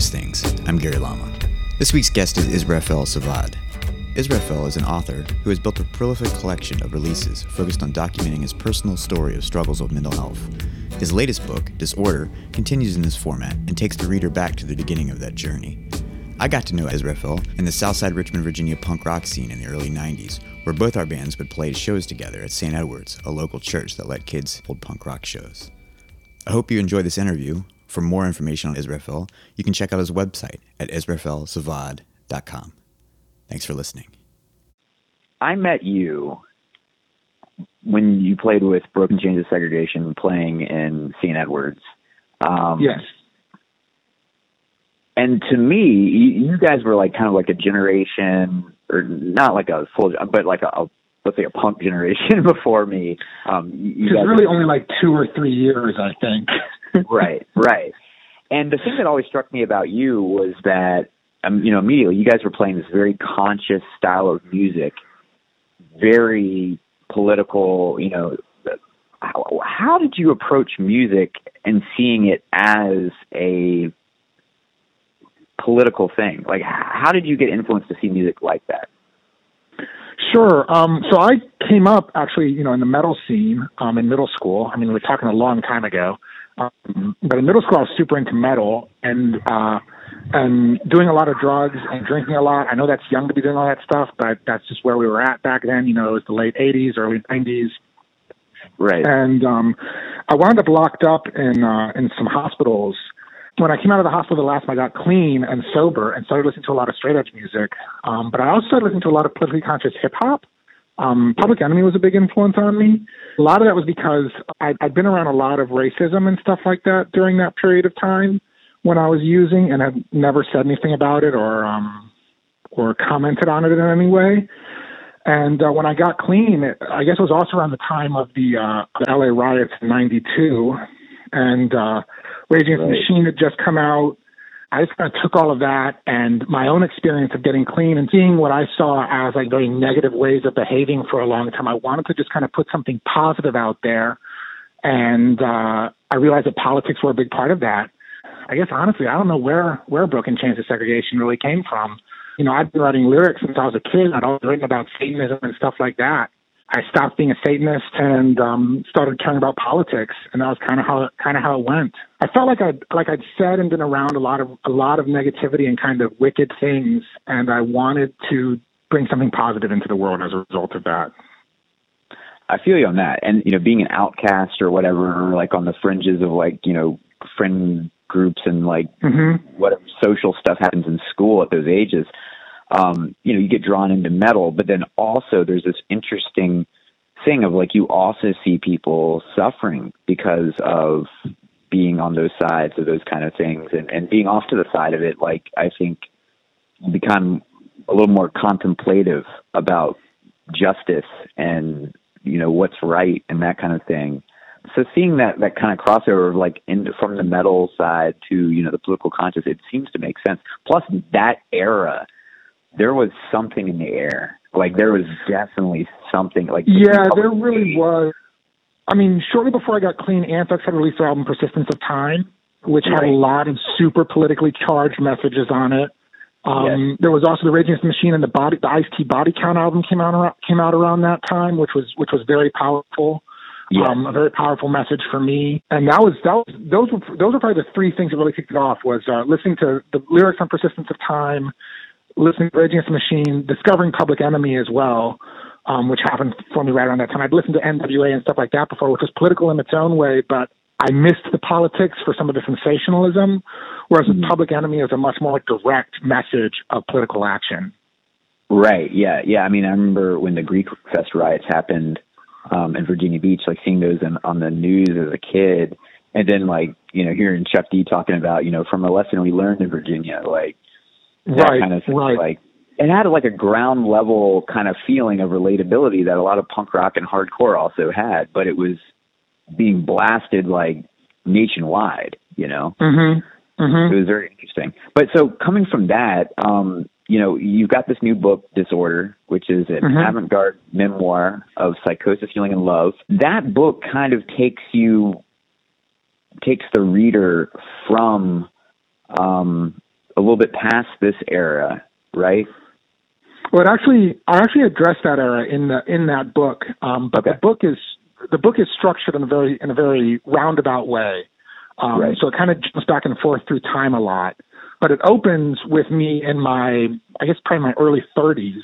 Various Things. I'm Gary Lama. This week's guest is Israfel Savad. Israfel is an author who has built a prolific collection of releases focused on documenting his personal story of struggles with mental health. His latest book, Disorder, continues in this format and takes the reader back to the beginning of that journey. I got to know Israfel in the Southside Richmond, Virginia punk rock scene in the early 90s, where both our bands would play shows together at St. Edward's, a local church that let kids hold punk rock shows. I hope you enjoy this interview. For more information on Israfel, you can check out his website at israfelsavad.com. Thanks for listening. I met you when you played with Broken Chains of Segregation playing in St. Edwards. Um, yes. And to me, you guys were like kind of like a generation, or not like a full, but like a, a let's say a punk generation before me. Um, you guys really only like two or three years, I think. right, right. And the thing that always struck me about you was that, um, you know, immediately you guys were playing this very conscious style of music, very political. You know, how, how did you approach music and seeing it as a political thing? Like, how did you get influenced to see music like that? Sure. Um, so I came up actually, you know, in the metal scene um, in middle school. I mean, we're talking a long time ago. Um, but in middle school, I was super into metal and uh, and doing a lot of drugs and drinking a lot. I know that's young to be doing all that stuff, but that's just where we were at back then. You know, it was the late '80s, early '90s. Right. And um, I wound up locked up in uh, in some hospitals. When I came out of the hospital, the last time I got clean and sober and started listening to a lot of straight edge music. Um, but I also started listening to a lot of politically conscious hip hop. Um, Public Enemy was a big influence on me. A lot of that was because I'd, I'd been around a lot of racism and stuff like that during that period of time when I was using, and had never said anything about it or um, or commented on it in any way. And uh, when I got clean, it, I guess it was also around the time of the, uh, the LA riots in '92, and uh, Rage Against right. the Machine had just come out. I just kind of took all of that and my own experience of getting clean and seeing what I saw as like very negative ways of behaving for a long time. I wanted to just kind of put something positive out there. And uh, I realized that politics were a big part of that. I guess honestly, I don't know where where Broken Chains of Segregation really came from. You know, I've been writing lyrics since I was a kid. I'd always written about Satanism and stuff like that. I stopped being a Satanist and um, started caring about politics, and that was kind of how kind of how it went. I felt like I like I'd said and been around a lot of a lot of negativity and kind of wicked things, and I wanted to bring something positive into the world as a result of that. I feel you on that, and you know, being an outcast or whatever, or like on the fringes of like you know friend groups and like mm-hmm. whatever social stuff happens in school at those ages um, you know, you get drawn into metal, but then also there's this interesting thing of like you also see people suffering because of being on those sides of those kind of things and, and being off to the side of it, like I think become a little more contemplative about justice and, you know, what's right and that kind of thing. So seeing that, that kind of crossover like in, from the metal side to, you know, the political conscious, it seems to make sense. Plus that era, there was something in the air. Like there was definitely something. Like yeah, there really was. I mean, shortly before I got clean, Anthrax had released their album "Persistence of Time," which right. had a lot of super politically charged messages on it. Um, yes. There was also the Rage Against the Machine and the Body, the Ice T Body Count album came out around, came out around that time, which was which was very powerful. Yes. Um, a very powerful message for me, and that was that was those were those were probably the three things that really kicked it off. Was uh, listening to the lyrics on Persistence of Time, listening to Rage Against the Machine, discovering Public Enemy as well, um, which happened for me right around that time. I'd listened to NWA and stuff like that before, which was political in its own way, but I missed the politics for some of the sensationalism, whereas mm-hmm. Public Enemy is a much more direct message of political action. Right. Yeah. Yeah. I mean, I remember when the Greek Fest riots happened um, in Virginia Beach, like seeing those in, on the news as a kid, and then like you know hearing Chuck D talking about you know from a lesson we learned in Virginia, like right, kind of thing. Right. Like it had like a ground level kind of feeling of relatability that a lot of punk rock and hardcore also had, but it was being blasted like nationwide, you know. Mhm. Mhm. It was very interesting. But so coming from that, um, you know, you've got this new book, Disorder, which is an mm-hmm. avant-garde memoir of psychosis, healing, and love. That book kind of takes you, takes the reader from um, a little bit past this era, right? Well, it actually, I actually addressed that era in the in that book, um, but Okay. the book is the book is structured in a very in a very roundabout way. Um, Right. So it kind of jumps back and forth through time a lot. But it opens with me in my, I guess, probably my early 30s,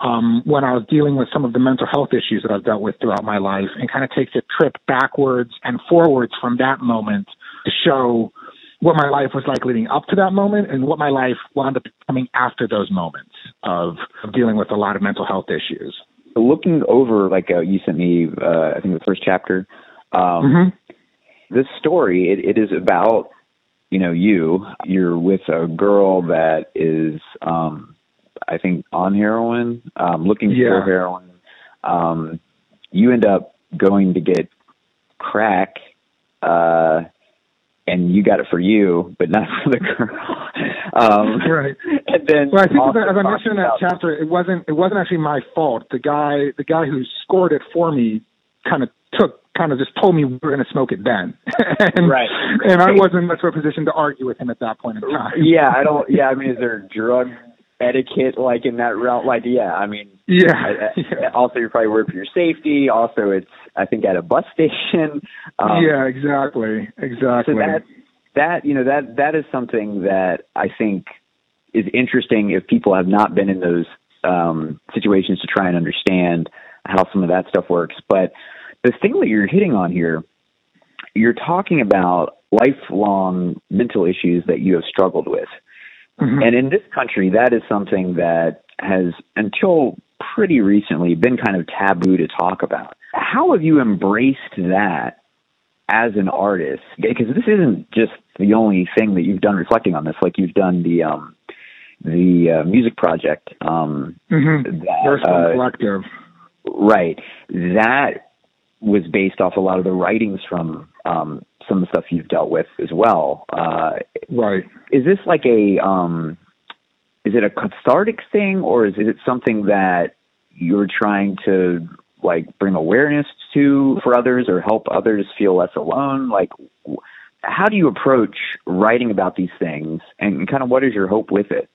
um, when I was dealing with some of the mental health issues that I've dealt with throughout my life, and kind of takes a trip backwards and forwards from that moment to show what my life was like leading up to that moment and what my life wound up becoming after those moments of, dealing with a lot of mental health issues. Looking over, like uh, you sent me, uh, I think the first chapter. Um, hmm This story, it, it is about, you know, you. You're with a girl that is, um, I think, on heroin, um, looking Yeah. for heroin. Um, you end up going to get crack, uh, and you got it for you, but not for the girl. um, Right. And then, Well, I think also that, as I mentioned in that chapter, it wasn't it wasn't actually my fault. The guy the guy who scored it for me kind of took kind of just told me we were going to smoke it then, and, Right. And I wasn't much of a position to argue with him at that point in time. yeah, I don't. Yeah, I mean, is there drug etiquette like in that realm? Like, yeah, I mean, Yeah. I, I, also you're probably worried for your safety. Also, it's I think at a bus station. Um, yeah, exactly, exactly. So that that you know that that is something that I think is interesting if people have not been in those um, situations to try and understand how some of that stuff works. But the thing that you're hitting on here, you're talking about lifelong mental issues that you have struggled with. Mhm. And in this country, that is something that has, until pretty recently, been kind of taboo to talk about. How have you embraced that as an artist? Because this isn't just the only thing that you've done reflecting on this. Like you've done the um, the uh, music project, um, Mhm. that, uh, collective. right? That was based off a lot of the writings from um, some of the stuff you've dealt with as well. Uh, Right. is this like a um is it a cathartic thing or is it something that you're trying to like bring awareness to for others or help others feel less alone like how do you approach writing about these things and kind of what is your hope with it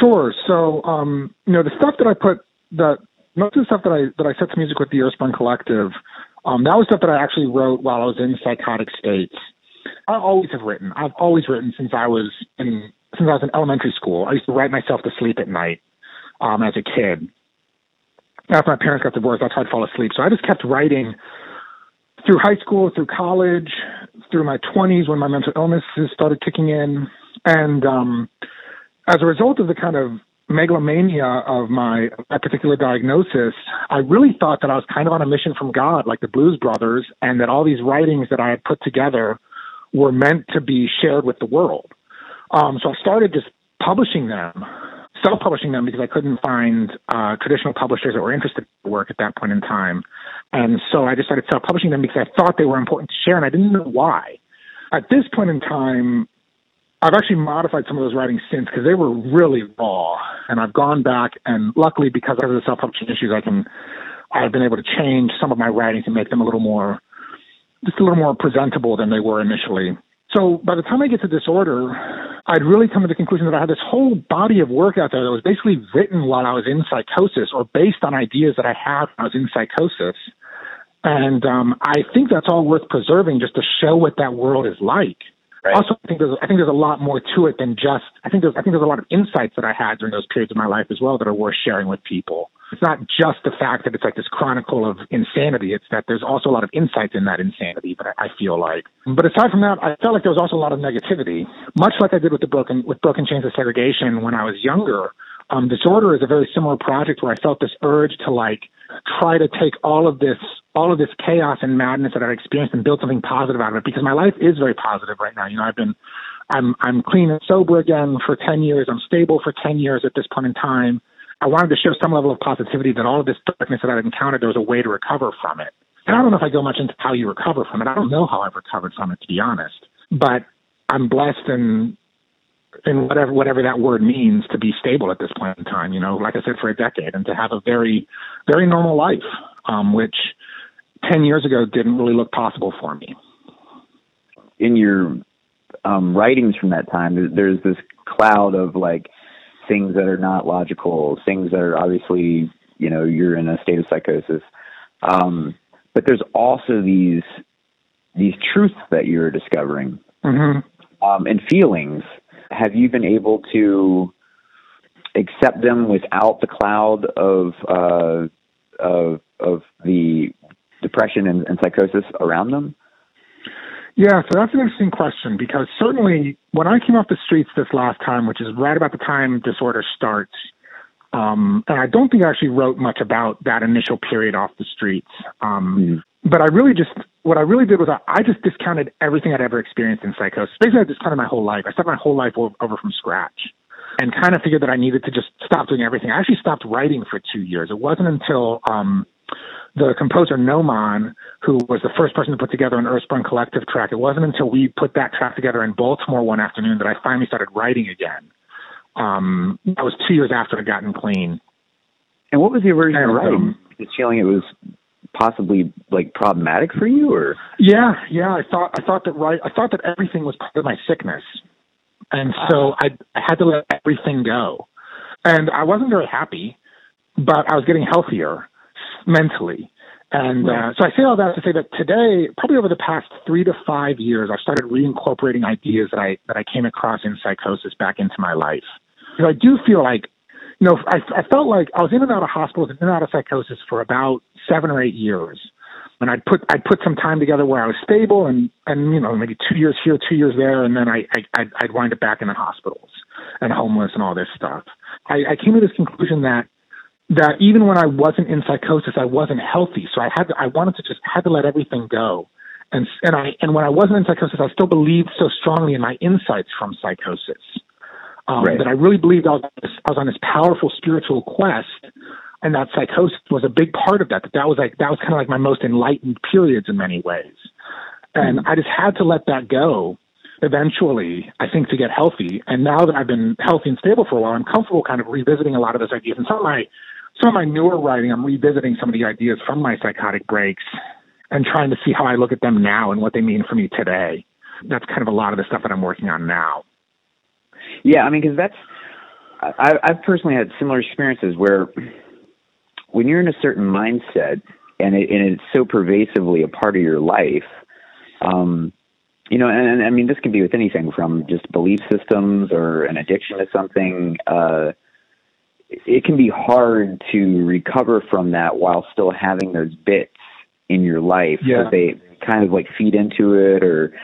Sure. So, um, you know, the stuff that I put that most of the stuff that I that I set to music with the Earthsprung Collective, um, that was stuff that I actually wrote while I was in psychotic states. I always have written. I've always written since I was in since I was in elementary school. I used to write myself to sleep at night um, as a kid. After my parents got divorced, that's how I'd fall asleep. So I just kept writing through high school, through college, through my 20s when my mental illnesses started kicking in, and um, as a result of the kind of megalomania of my that particular diagnosis, I really thought that I was kind of on a mission from God, like the Blues Brothers, and that all these writings that I had put together were meant to be shared with the world. Um, so I started just publishing them, self-publishing them because I couldn't find uh, traditional publishers that were interested in work at that point in time, and so I just started self-publishing them because I thought they were important to share, and I didn't know why. At this point in time, I've actually modified some of those writings since because they were really raw, and I've gone back and luckily because of the self-publishing issues, I can I've been able to change some of my writings and make them a little more just a little more presentable than they were initially. So by the time I get to Disorder, I'd really come to the conclusion that I had this whole body of work out there that was basically written while I was in psychosis or based on ideas that I had when I was in psychosis. And um, I think that's all worth preserving just to show what that world is like. Right. Also, I think there's I think there's a lot more to it than just I think there's I think there's a lot of insights that I had during those periods of my life as well that are worth sharing with people. It's not just the fact that it's like this chronicle of insanity. It's that there's also a lot of insights in that insanity. But I, I feel like, but aside from that, I felt like there was also a lot of negativity, much like I did with the broken with broken chains of segregation when I was younger. Um, Disorder is a very similar project where I felt this urge to like try to take all of this all of this chaos and madness that I've experienced and build something positive out of it because my life is very positive right now. You know, I've been I'm I'm clean and sober again for 10 years. I'm stable for 10 years at this point in time. I wanted to show some level of positivity that all of this darkness that I've encountered, there was a way to recover from it. And I don't know if I go much into how you recover from it. I don't know how I've recovered from it, to be honest. But I'm blessed and in whatever whatever that word means to be stable at this point in time. You know, like I said, for a decade, and to have a very very normal life, um, which ten years ago didn't really look possible for me. in your um, writings from that time, there's this cloud of like things that are not logical, things that are obviously, you know, you're in a state of psychosis. Um, but there's also these these truths that you're discovering mm-hmm. um, and feelings. Have you been able to accept them without the cloud of uh, of of the depression and, and psychosis around them? Yeah, so that's an interesting question because certainly when I came off the streets this last time, which is right about the time disorder starts, um, and I don't think I actually wrote much about that initial period off the streets. Um, mm. But I really just, what I really did was I, I, just discounted everything I'd ever experienced in psychosis. Basically, I discounted my whole life. I started my whole life over, from scratch and kind of figured that I needed to just stop doing everything. I actually stopped writing for two years. It wasn't until um, the composer Noman, who was the first person to put together an Earthsprung Collective track, it wasn't until we put that track together in Baltimore one afternoon that I finally started writing again. Um, that was two years after I'd gotten clean. And what was the original writing? Um, the feeling it was possibly like problematic for you, or yeah, yeah. I thought I thought that right. I thought that everything was part of my sickness, and so I, I had to let everything go. And I wasn't very happy, but I was getting healthier mentally. And uh, so I say all that to say that today, probably over the past three to five years, I've started reincorporating ideas that I that I came across in psychosis back into my life. Because I do feel like, you know, I, I felt like I was in and out of hospitals, and in and out of psychosis for about seven or eight years and I'd put I'd put some time together where I was stable and and you know maybe two years here, two years there, and then I, I I'd, I'd wind up back in the hospitals and homeless and all this stuff. I, I came to this conclusion that that even when I wasn't in psychosis, I wasn't healthy, so I had to, I wanted to just had to let everything go. And and I and when I wasn't in psychosis, I still believed so strongly in my insights from psychosis um, right. that I really believed I was, I was on this powerful spiritual quest and that psychosis was a big part of that. That that was like that was kind of like my most enlightened periods in many ways, and mm-hmm. I just had to let that go. Eventually, I think to get healthy, and now that I've been healthy and stable for a while, I'm comfortable kind of revisiting a lot of those ideas. And some of my some of my newer writing, I'm revisiting some of the ideas from my psychotic breaks and trying to see how I look at them now and what they mean for me today. That's kind of a lot of the stuff that I'm working on now. Yeah, I mean, because that's I, I've personally had similar experiences where when you're in a certain mindset and it, and it's so pervasively a part of your life, um, you know, and, and I mean, this can be with anything from just belief systems or an addiction to something. Uh, it can be hard to recover from that while still having those bits in your life yeah. they kind of like feed into it or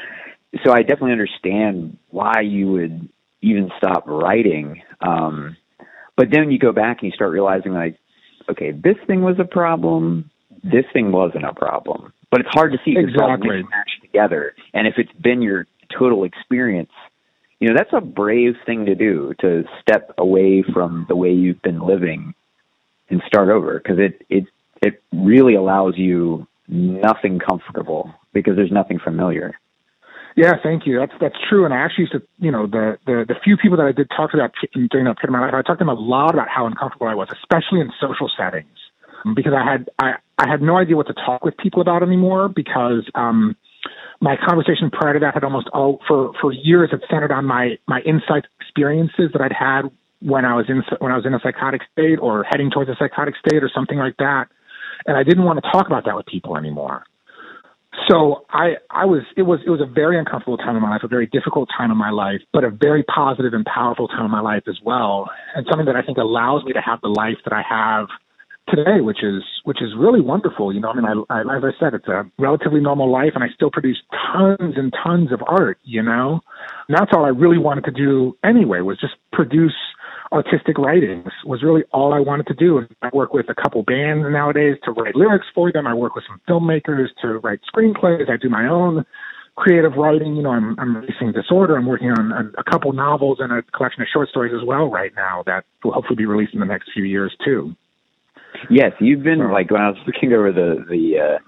so I definitely understand why you would even stop writing. Um, but then you go back and you start realizing like okay, this thing was a problem, this thing wasn't a problem. But it's hard to see exactly match together. And if it's been your total experience, you know that's a brave thing to do to step away from the way you've been living and start over because it it it really allows you nothing comfortable because there's nothing familiar. Yeah, thank you. That's that's true. And I actually used to, you know, the the, the few people that I did talk to that during that period of my life, I talked to them a lot about how uncomfortable I was, especially in social settings, because I had I I had no idea what to talk with people about anymore because um my conversation prior to that had almost all for for years had centered on my my insight experiences that I'd had when I was in when I was in a psychotic state or heading towards a psychotic state or something like that, and I didn't want to talk about that with people anymore so I, I was, it was, it was a very uncomfortable time in my life, a very difficult time in my life, but a very positive and powerful time in my life as well, and something that I think allows me to have the life that I have today, which is, which is really wonderful. You know, I mean, I, I, as I said, it's a relatively normal life, and I still produce tons and tons of art. You know, and that's all I really wanted to do anyway was just produce artistic writings was really all I wanted to do. And I work with a couple bands nowadays to write lyrics for them. I work with some filmmakers to write screenplays. I do my own creative writing. You know, I'm, I'm releasing Disorder. I'm working on a, a couple novels and a collection of short stories as well right now that will hopefully be released in the next few years too. Yes, you've been like when I was looking over the the uh,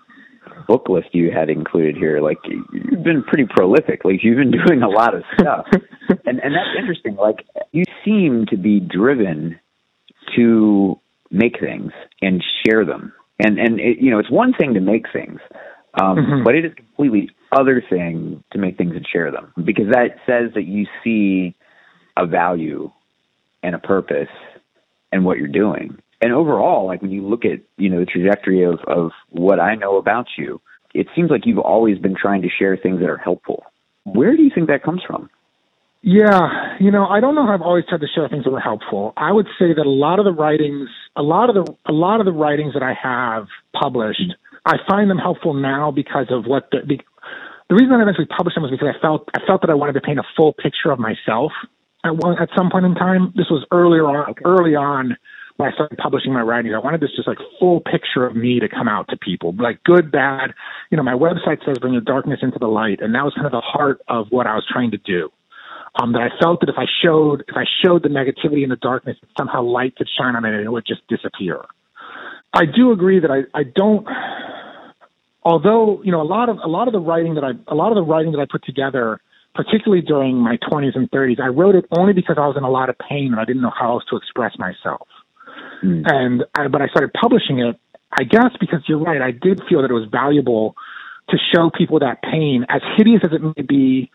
book list you had included here, like you've been pretty prolific. Like you've been doing a lot of stuff, and and that's interesting. Like you seem to be driven to make things and share them, and and it, you know it's one thing to make things, um, mm-hmm. but it is completely other thing to make things and share them because that says that you see a value and a purpose and what you're doing. And overall, like when you look at, you know, the trajectory of, of what I know about you, it seems like you've always been trying to share things that are helpful. Where do you think that comes from? Yeah, you know, I don't know how I've always tried to share things that were helpful. I would say that a lot of the writings, a lot of the, a lot of the writings that I have published, I find them helpful now because of what the, the, the reason I eventually published them was because I felt, I felt that I wanted to paint a full picture of myself at one, at some point in time. This was earlier on, okay. early on when I started publishing my writings. I wanted this just like full picture of me to come out to people, like good, bad. You know, my website says bring the darkness into the light, and that was kind of the heart of what I was trying to do um, that I felt that if I showed if I showed the negativity and the darkness, somehow light could shine on it and it would just disappear. I do agree that I, I don't. Although you know a lot of a lot of the writing that I a lot of the writing that I put together, particularly during my 20s and 30s, I wrote it only because I was in a lot of pain and I didn't know how else to express myself. Mm. And I, but I started publishing it, I guess because you're right. I did feel that it was valuable to show people that pain, as hideous as it may be,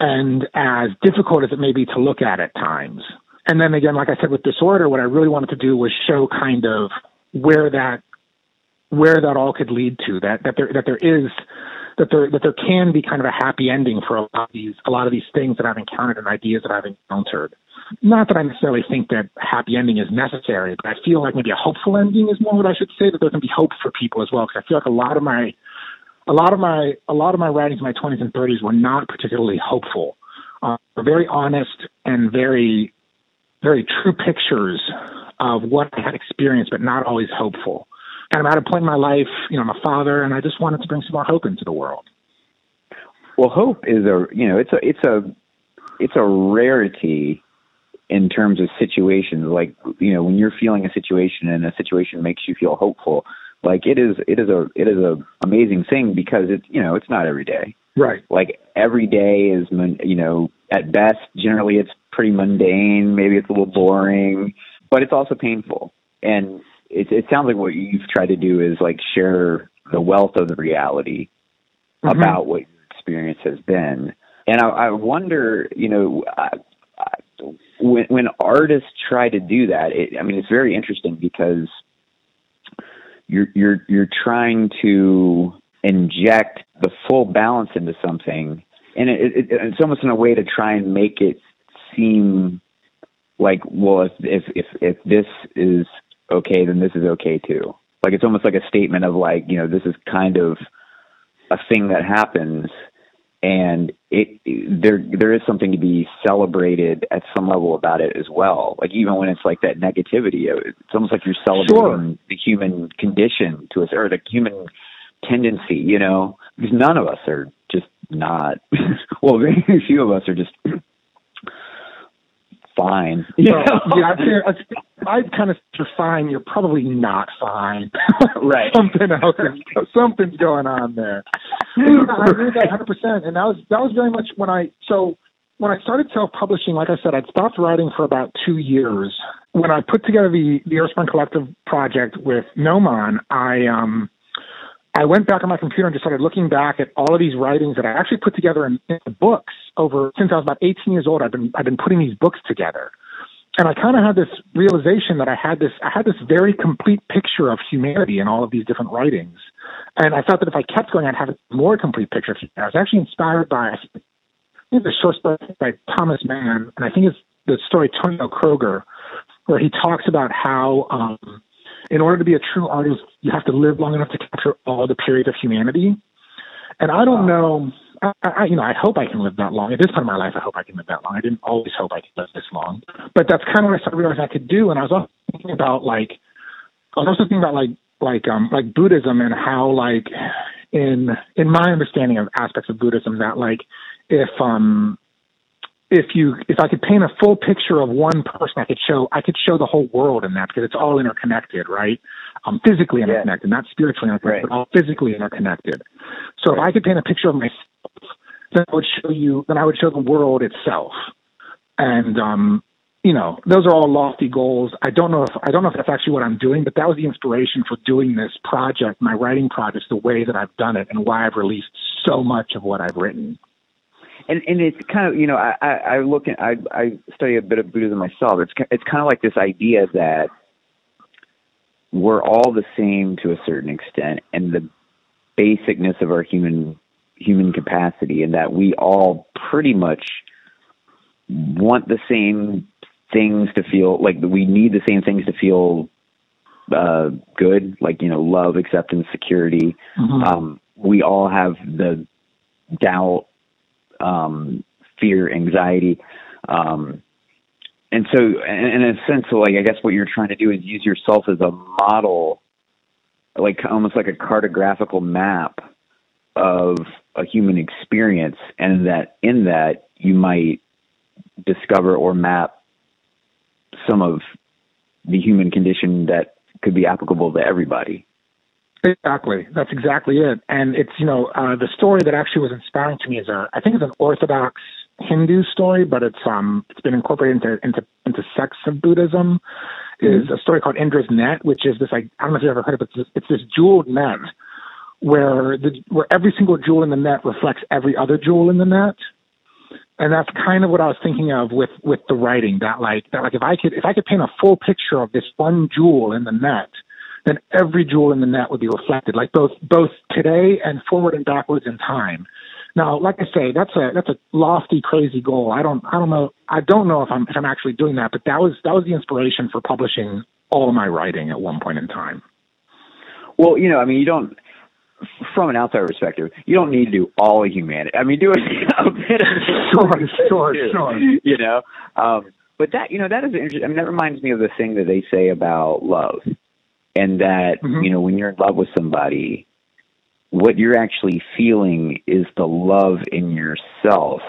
and as difficult as it may be to look at at times. And then again, like I said, with disorder, what I really wanted to do was show kind of where that where that all could lead to. That that there that there is that there that there can be kind of a happy ending for a lot of these a lot of these things that I've encountered and ideas that I've encountered. Not that I necessarily think that happy ending is necessary, but I feel like maybe a hopeful ending is more what I should say. That there can be hope for people as well, because I feel like a lot of my a lot of my a lot of my writings in my 20s and 30s were not particularly hopeful. Uh, very honest and very very true pictures of what I had experienced, but not always hopeful. And I'm at a point in my life, you know, I'm a father, and I just wanted to bring some more hope into the world. Well, hope is a you know it's a it's a it's a rarity in terms of situations. Like you know when you're feeling a situation and a situation makes you feel hopeful, like it is it is a it is a amazing thing because it's you know it's not every day right like every day is you know at best generally it's pretty mundane maybe it's a little boring but it's also painful and it it sounds like what you've tried to do is like share the wealth of the reality mm-hmm. about what your experience has been and i, I wonder you know when when artists try to do that it, i mean it's very interesting because you're you're you're trying to inject the full balance into something, and it, it, it's almost in a way to try and make it seem like, well, if if if if this is okay, then this is okay too. Like it's almost like a statement of like, you know, this is kind of a thing that happens and it there there is something to be celebrated at some level about it as well. Like even when it's like that negativity, it's almost like you're celebrating sure. the human condition to us or the human tendency. You know, because none of us are just not. well, very few of us are just fine. Yeah, yeah. I'd, I'd kind of define you're probably not fine. right. Something else. Something's going on there. I agree with that 100. percent And that was that was very much when I so when I started self-publishing. Like I said, I'd stopped writing for about two years. When I put together the the Earthsprung Collective project with Gnomon, I um I went back on my computer and just started looking back at all of these writings that I actually put together in, in books over since I was about 18 years old. I've been I've been putting these books together, and I kind of had this realization that I had this I had this very complete picture of humanity in all of these different writings, and I thought that if I kept going, I'd have a more complete picture of humanity. I was actually inspired by I think the short story by Thomas Mann, and I think it's the story Tonio Kroger, where he talks about how. Um, in order to be a true artist, you have to live long enough to capture all the periods of humanity. And I don't know, I, I, you know, I hope I can live that long. At this point in my life, I hope I can live that long. I didn't always hope I could live this long, but that's kind of what I started realizing I could do. And I was also thinking about like, I was also thinking about like, like, um, like Buddhism and how like, in in my understanding of aspects of Buddhism, that like, if um, if you if I could paint a full picture of one person, I could show I could show the whole world in that because it's all interconnected, right? Um, physically interconnected, yeah. not spiritually interconnected, right. but all physically interconnected. So right. if I could paint a picture of myself, then I would show you, then I would show the world itself. And um, you know, those are all lofty goals. I don't know if I don't know if that's actually what I'm doing, but that was the inspiration for doing this project, my writing project, the way that I've done it, and why I've released so much of what I've written. And and it's kind of you know I I, I look at I I study a bit of Buddhism myself. It's it's kind of like this idea that we're all the same to a certain extent, and the basicness of our human human capacity, and that we all pretty much want the same things to feel like we need the same things to feel uh, good, like you know, love, acceptance, security. Mm-hmm. Um, we all have the doubt, um, fear, anxiety, um, and so, in a sense, like I guess what you're trying to do is use yourself as a model, like almost like a cartographical map of a human experience, and that in that you might discover or map some of the human condition that could be applicable to everybody. Exactly. That's exactly it. And it's, you know, uh, the story that actually was inspiring to me is a, I think it's an Orthodox Hindu story, but it's, um, it's been incorporated into, into, into sects of Buddhism mm-hmm. is a story called Indra's Net, which is this, like, I don't know if you've ever heard of it, it's this, it's this jeweled net where the, where every single jewel in the net reflects every other jewel in the net and that's kind of what I was thinking of with with the writing. That like that like if I could if I could paint a full picture of this one jewel in the net, then every jewel in the net would be reflected, like both both today and forward and backwards in time. Now, like I say, that's a that's a lofty, crazy goal. I don't I don't know I don't know if I'm if I'm actually doing that, but that was that was the inspiration for publishing all of my writing at one point in time. Well, you know, I mean, you don't from an outside perspective, you don't need to do all of humanity. I mean, do a, a bit of sure, sure, sure. You know, um, but that you know that is interesting. I mean, that reminds me of the thing that they say about love, and that mm-hmm. you know when you're in love with somebody, what you're actually feeling is the love in yourself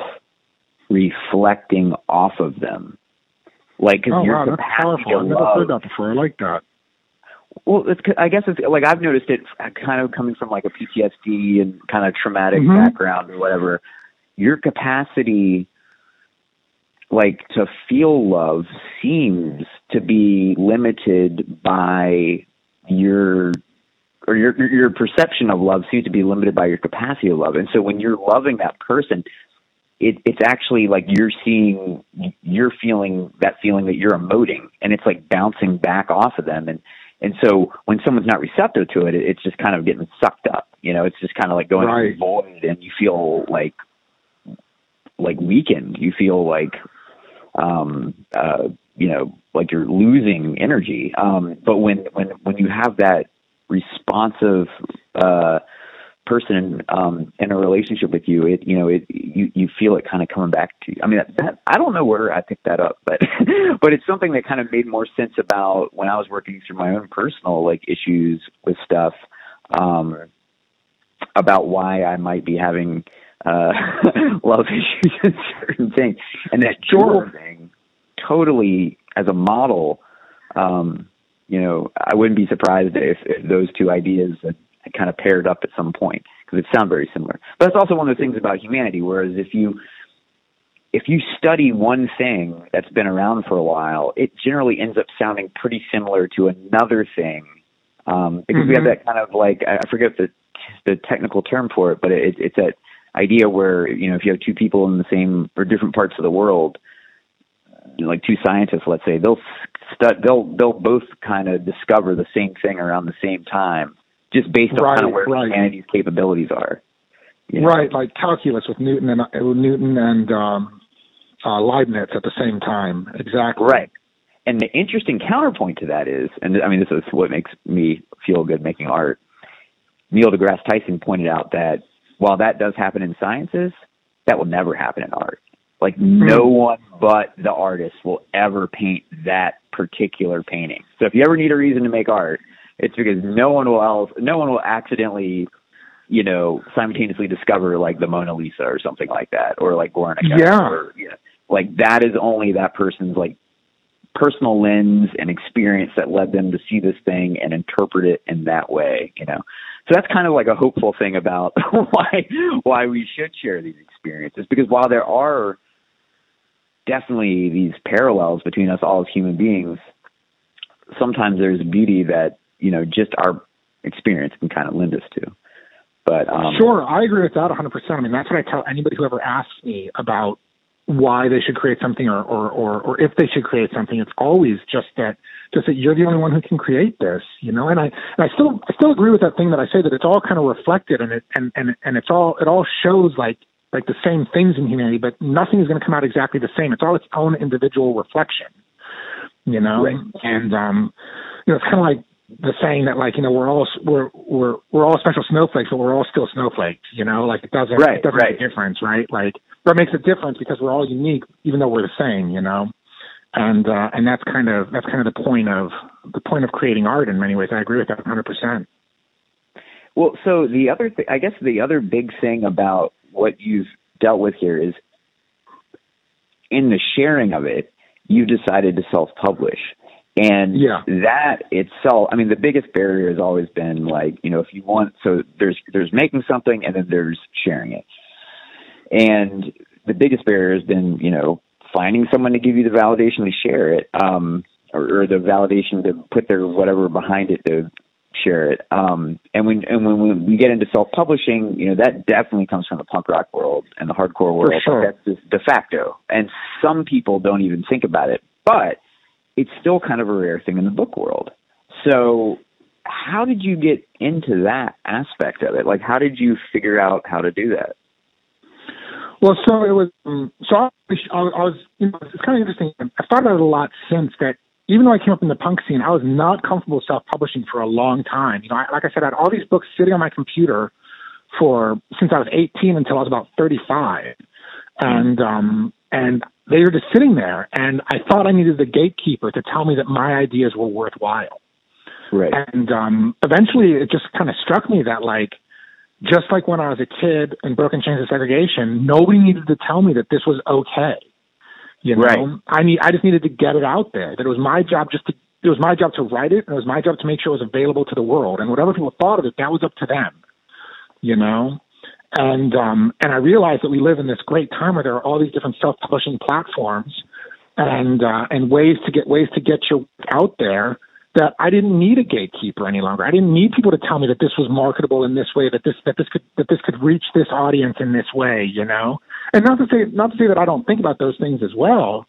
reflecting off of them. Like, oh wow, that's powerful. I've never heard that before. I like that. Well, it's, I guess it's like I've noticed it kind of coming from like a PTSD and kind of traumatic mm-hmm. background or whatever. Your capacity, like to feel love, seems to be limited by your or your your perception of love seems to be limited by your capacity of love. And so when you're loving that person, it, it's actually like you're seeing, you're feeling that feeling that you're emoting, and it's like bouncing back off of them. And and so when someone's not receptive to it, it's just kind of getting sucked up. You know, it's just kind of like going right. void, and you feel like like weakened. You feel like um, uh, you know, like you're losing energy. Um, but when when when you have that responsive uh, person um, in a relationship with you, it you know it you you feel it kind of coming back to you. I mean, that, that, I don't know where I picked that up, but but it's something that kind of made more sense about when I was working through my own personal like issues with stuff um, about why I might be having uh, love issues and certain things, and that jewel thing totally as a model. Um, you know, I wouldn't be surprised if, if those two ideas kind of paired up at some point because it sounds very similar. But that's also one of the things about humanity. Whereas if you if you study one thing that's been around for a while, it generally ends up sounding pretty similar to another thing um, because mm-hmm. we have mm-hmm. that kind of like I forget the the technical term for it, but it, it's that idea where you know if you have two people in the same or different parts of the world, like two scientists, let's say, they'll stud, they'll they'll both kind of discover the same thing around the same time just based on right, kind of where right. humanity's capabilities are. You know? Right, like calculus with Newton and uh, Newton and um, uh, Leibniz at the same time. Exactly. Right. And the interesting counterpoint to that is, and I mean, this is what makes me feel good making art. Neil deGrasse Tyson pointed out that while that does happen in sciences, that will never happen in art. Like mm-hmm. no one but the artist will ever paint that particular painting. So if you ever need a reason to make art, it's because no one will else, no one will accidentally, you know, simultaneously discover like the Mona Lisa or something like that, or like Guernica. Yeah. Or, you know, like that is only that person's like personal lens and experience that led them to see this thing and interpret it in that way. You know, so that's kind of like a hopeful thing about why why we should share these experiences because while there are definitely these parallels between us all as human beings sometimes there's beauty that you know just our experience can kind of lend us to. But um, sure, I agree with that 100. percent I mean, that's what I tell anybody who ever asks me about why they should create something or, or, or, or if they should create something. It's always just that just that you're the only one who can create this, you know. And I and I still I still agree with that thing that I say that it's all kind of reflected and it and and and it's all it all shows like like the same things in humanity, but nothing is going to come out exactly the same. It's all its own individual reflection, you know. Right. And um, you know, it's kind of like the saying that like you know we're all we're we're we're all special snowflakes, but we're all still snowflakes. You know, like it doesn't right, it doesn't right. make a difference, right? Like that makes a difference because we're all unique, even though we're the same. You know, and uh, and that's kind of that's kind of the point of the point of creating art in many ways. I agree with that 100. percent Well, so the other thing, I guess the other big thing about what you've dealt with here is in the sharing of it, you decided to self-publish. And yeah. that itself, I mean, the biggest barrier has always been like, you know, if you want, so there's there's making something and then there's sharing it. And the biggest barrier has been, you know, finding someone to give you the validation to share it, um, or, or the validation to put their whatever behind it to share it. Um, and when and when we get into self-publishing, you know, that definitely comes from the punk rock world and the hardcore world. sure. That's just de facto. And some people don't even think about it, but it's still kind of a rare thing in the book world. So, how did you get into that aspect of it? Like, how did you figure out how to do that? Well, so it was. Um, so I, I was, you know, it's kind of interesting. I've thought about it a lot since that. Even though I came up in the punk scene, I was not comfortable self-publishing for a long time. You know, I, like I said, I had all these books sitting on my computer for since I was 18 until I was about 35, and um, and they were just sitting there. And I thought I needed the gatekeeper to tell me that my ideas were worthwhile. Right. And um, eventually, it just kind of struck me that like just like when I was a kid in Broken Chains of Segregation, nobody needed to tell me that this was okay. You know, right. I need I just needed to get it out there. That it was my job just to it was my job to write it, and it was my job to make sure it was available to the world. And whatever people thought of it, that was up to them. You know, and um, and I realized that we live in this great time where there are all these different self-publishing platforms and uh, and ways to get ways to get your out there that I didn't need a gatekeeper any longer. I didn't need people to tell me that this was marketable in this way, that this that this could that this could reach this audience in this way, you know. And not to say not to say that I don't think about those things as well.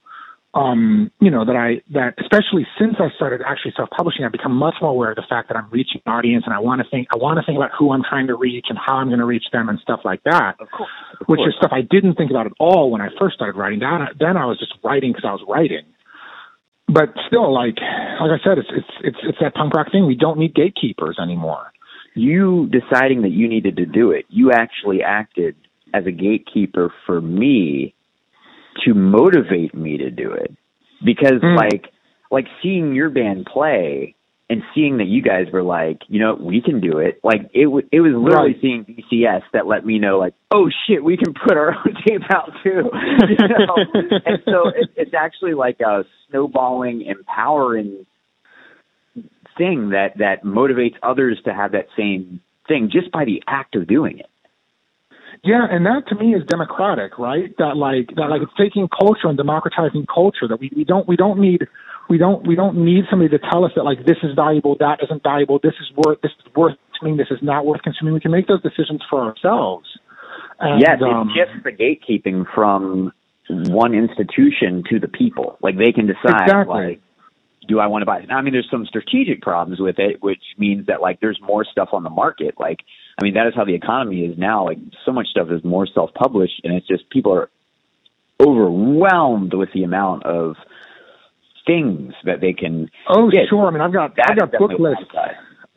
Um, you know, that I that especially since I started actually self publishing, I've become much more aware of the fact that I'm reaching an audience and I want to think I want to think about who I'm trying to reach and how I'm going to reach them and stuff like that. Of course. Of which course. is stuff I didn't think about at all when I first started writing. Then then I was just writing because I was writing but still, like like I said, it's it's it's it's that punk rock thing. We don't need gatekeepers anymore. You deciding that you needed to do it, you actually acted as a gatekeeper for me to motivate me to do it. Because Mm. like like seeing your band play and seeing that you guys were like, you know, we can do it. Like it w- it was literally Right. seeing BCS that let me know, like, oh shit, we can put our own tape out too. you know? and so it, it's actually like a snowballing, empowering thing that that motivates others to have that same thing just by the act of doing it. Yeah, and that to me is democratic, right? That like that like it's taking culture and democratizing culture. That we, we don't we don't need we don't we don't need somebody to tell us that like this is valuable, that isn't valuable, this is worth this is worth consuming, this is not worth consuming. We can make those decisions for ourselves. And, yes, um, it's just the gatekeeping from one institution to the people. Like they can decide Exactly. like do I want to buy it? I mean, there's some strategic problems with it, which means that like there's more stuff on the market. Like, I mean, that is how the economy is now. Like, so much stuff is more self-published, and it's just people are overwhelmed with the amount of things that they can. Oh get. sure. I mean I've got That's I've got book lists.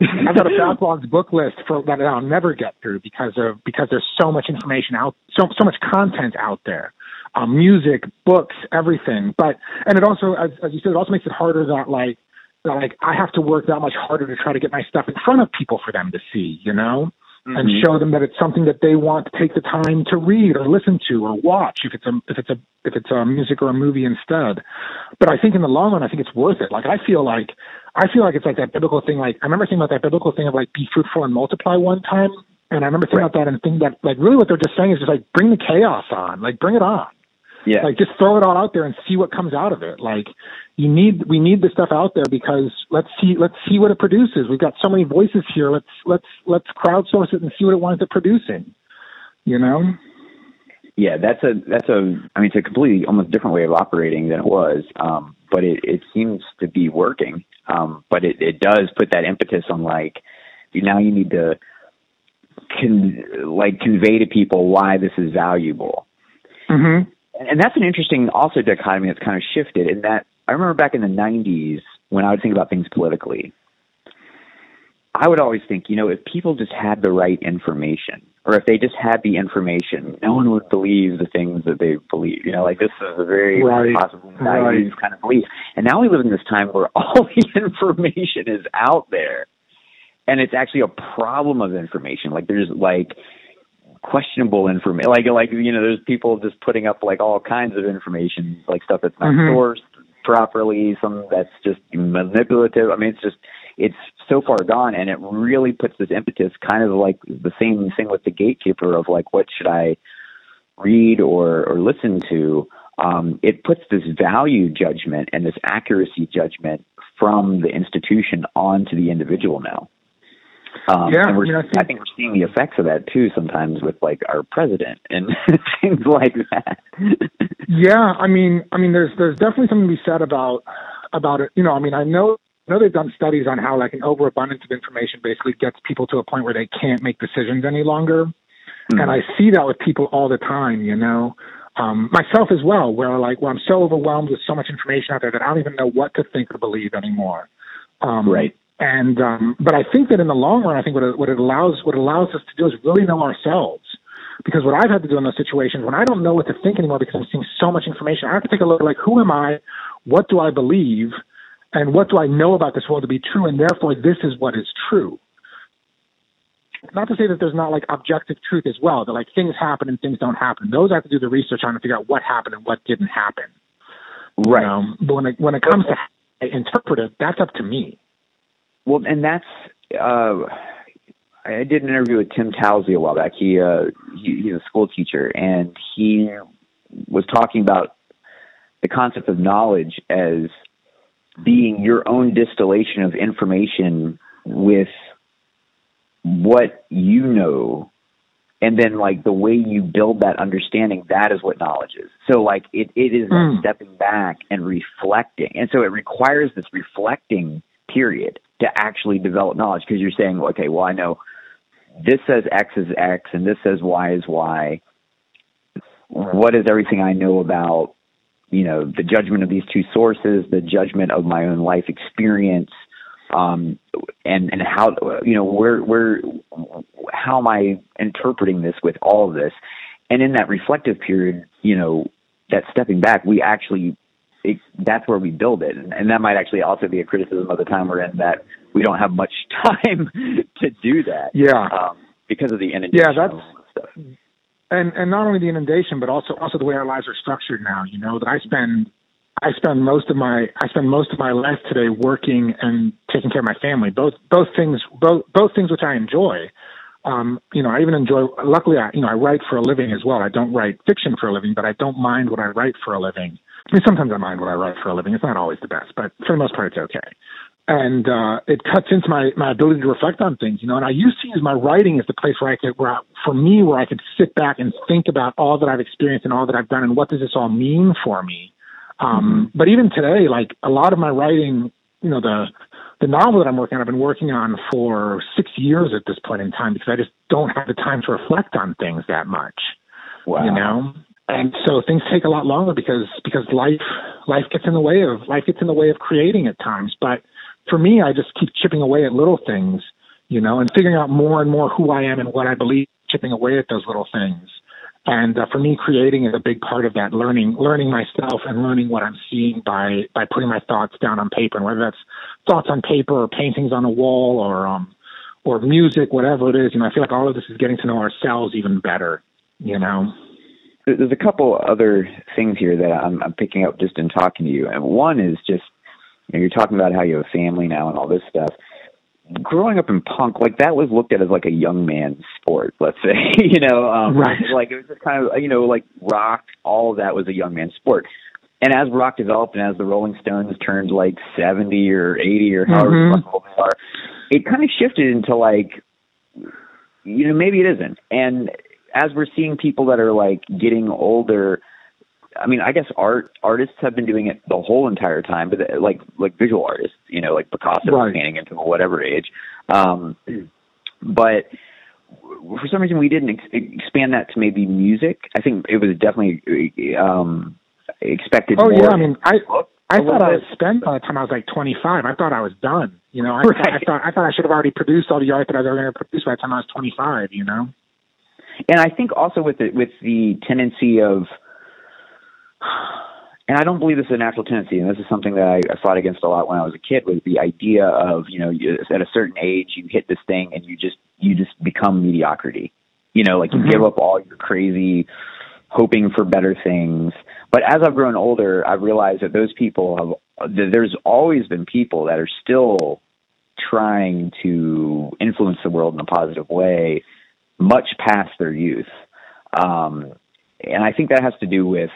I've got a backlogged book list for that I'll never get through because of because there's so much information out, so so much content out there, um, music, books, everything. But and it also, as, as you said, it also makes it harder that like that like I have to work that much harder to try to get my stuff in front of people for them to see, you know, and Mhm. show them that it's something that they want to take the time to read or listen to or watch if it's a if it's a if it's a music or a movie instead. But I think in the long run, I think it's worth it. Like I feel like I feel like it's like that biblical thing. Like I remember thinking about that biblical thing of like be fruitful and multiply one time, and I remember thinking Right. about that and thinking that like really what they're just saying is just like bring the chaos on, like bring it on. Yeah. Like just throw it all out there and see what comes out of it. Like you need we need the stuff out there because let's see let's see what it produces. We've got so many voices here. Let's let's let's crowdsource it and see what it winds up producing. You know? Yeah, that's a that's a I mean it's a completely almost different way of operating than it was. Um, but it, it seems to be working. Um, but it, it does put that impetus on like now you need to can like convey to people why this is valuable. Mm-hmm. And that's an interesting also dichotomy that's kind of shifted in that I remember back in the 90s when I would think about things politically, I would always think, you know, if people just had the right information, or if they just had the information, no one would believe the things that they believe. You know, like this is a very right. possible naive right. kind of belief. And now we live in this time where all the information is out there, and it's actually a problem of information. Like there's like questionable information, like like you know, there's people just putting up like all kinds of information, like stuff that's not mm-hmm. sourced properly, some that's just manipulative. I mean, it's just it's so far gone, and it really puts this impetus, kind of like the same thing with the gatekeeper of like, what should I read or or listen to? Um, it puts this value judgment and this accuracy judgment from the institution onto the individual now. Um, yeah, and we're, I, mean, I, think, I think we're seeing the effects of that too sometimes with like our president and things like that. yeah, I mean, I mean, there's there's definitely something to be said about about it. You know, I mean, I know I know they've done studies on how like an overabundance of information basically gets people to a point where they can't make decisions any longer. Mm-hmm. And I see that with people all the time, you know. Um, myself as well, where like, well, I'm so overwhelmed with so much information out there that I don't even know what to think or believe anymore. Um, right. And um, but I think that in the long run, I think what it, what it allows what it allows us to do is really know ourselves. Because what I've had to do in those situations when I don't know what to think anymore because I'm seeing so much information, I have to take a look like who am I, what do I believe, and what do I know about this world to be true, and therefore this is what is true. Not to say that there's not like objective truth as well, that like things happen and things don't happen. Those I have to do the research on to figure out what happened and what didn't happen. Right. You know? But when it when it comes to interpret it, that's up to me. Well, and that's uh, I did an interview with Tim Towsley a while back. He, uh, he he's a school teacher, and he was talking about the concept of knowledge as being your own distillation of information with what you know and then like the way you build that understanding that is what knowledge is so like it, it is mm. stepping back and reflecting and so it requires this reflecting period to actually develop knowledge because you're saying okay well i know this says x is x and this says y is y. What is everything i know about you know the judgment of these two sources, the judgment of my own life experience, um, and and how you know where where how am I interpreting this with all of this, and in that reflective period, you know that stepping back, we actually it, that's where we build it, and, and that might actually also be a criticism of the time we're in that we don't have much time to do that. Yeah, um, because of the inundation. Yeah, that's stuff and and not only the inundation, but also also the way our lives are structured now. You know that I spend I spend most of my I spend most of my life today working and taking care of my family. Both both things both both things which I enjoy. Um, you know, I even enjoy. Luckily, I you know I write for a living as well. I don't write fiction for a living, but I don't mind what I write for a living. I mean, sometimes I mind what I write for a living. It's not always the best, but for the most part, it's okay and uh, it cuts into my my ability to reflect on things, you know. And I used to use my writing as the place where I could, where I, for me, where I could sit back and think about all that I've experienced and all that I've done, and what does this all mean for me. Um, mm-hmm. But even today, like a lot of my writing, you know, the the novel that I'm working on, I've been working on for six years at this point in time because I just don't have the time to reflect on things that much. Wow. You know, and so things take a lot longer because because life life gets in the way of life gets in the way of creating at times. But for me, I just keep chipping away at little things, you know, and figuring out more and more who I am and what I believe, chipping away at those little things. And uh, for me, creating is a big part of that. Learning, learning myself, and learning what I'm seeing by by putting my thoughts down on paper. And whether that's thoughts on paper or paintings on a wall or um or music, whatever it is, you know, I feel like all of this is getting to know ourselves even better. You know. There's a couple other things here that I'm, I'm picking up just in talking to you, and one is just you know, you're talking about how you have a family now and all this stuff. growing up in punk, like that was looked at as like a young man's sport, let's say, you know, um, right. like it was just kind of, you know, like rock, all of that was a young man's sport. And as rock developed and as the Rolling Stones turned like 70 or 80 or however mm-hmm. old they are, it kind of shifted into like, you know, maybe it isn't. And as we're seeing people that are like getting older, I mean, I guess art artists have been doing it the whole entire time, but uh, like like visual artists, you know, like Picasso right. painting into whatever age. Um, but for some reason, we didn't ex- expand that to maybe music. I think it was definitely um, expected. Oh more. yeah, I mean, I I thought I was spent by the time I was like 25. I thought I was done. You know, I, right. I thought I thought I should have already produced all the art that I was ever going to produce by the time I was 25. You know. And I think also with the with the tendency of and I don't believe this is a natural tendency, and this is something that I, I fought against a lot when I was a kid. Was the idea of you know you, at a certain age you hit this thing and you just you just become mediocrity. You know, like you mm-hmm. give up all your crazy hoping for better things. But as I've grown older, I've realized that those people have there's always been people that are still trying to influence the world in a positive way, much past their youth. Um, and I think that has to do with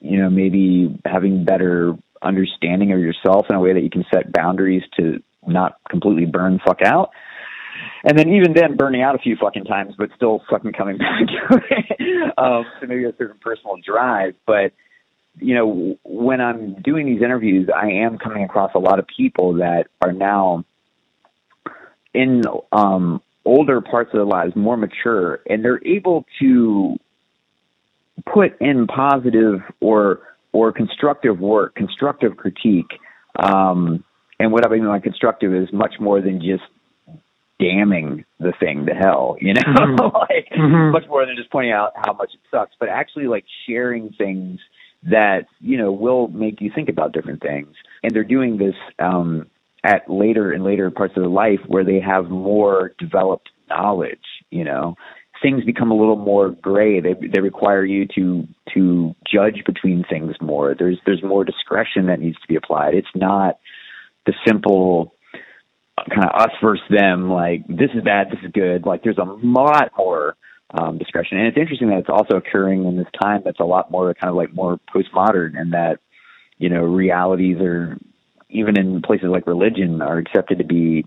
you know, maybe having better understanding of yourself in a way that you can set boundaries to not completely burn fuck out. And then even then burning out a few fucking times, but still fucking coming back um, so maybe a certain personal drive. But, you know, when I'm doing these interviews, I am coming across a lot of people that are now in um, older parts of their lives, more mature, and they're able to put in positive or or constructive work, constructive critique. Um, and what I mean by constructive is much more than just damning the thing to hell, you know, mm-hmm. like mm-hmm. much more than just pointing out how much it sucks, but actually like sharing things that you know will make you think about different things. And they're doing this um, at later and later parts of their life where they have more developed knowledge, you know, things become a little more gray. They they require you to to judge between things more. There's there's more discretion that needs to be applied. It's not the simple kind of us versus them. Like this is bad, this is good. Like there's a lot more um, discretion, and it's interesting that it's also occurring in this time that's a lot more kind of like more postmodern, and that you know realities are even in places like religion are accepted to be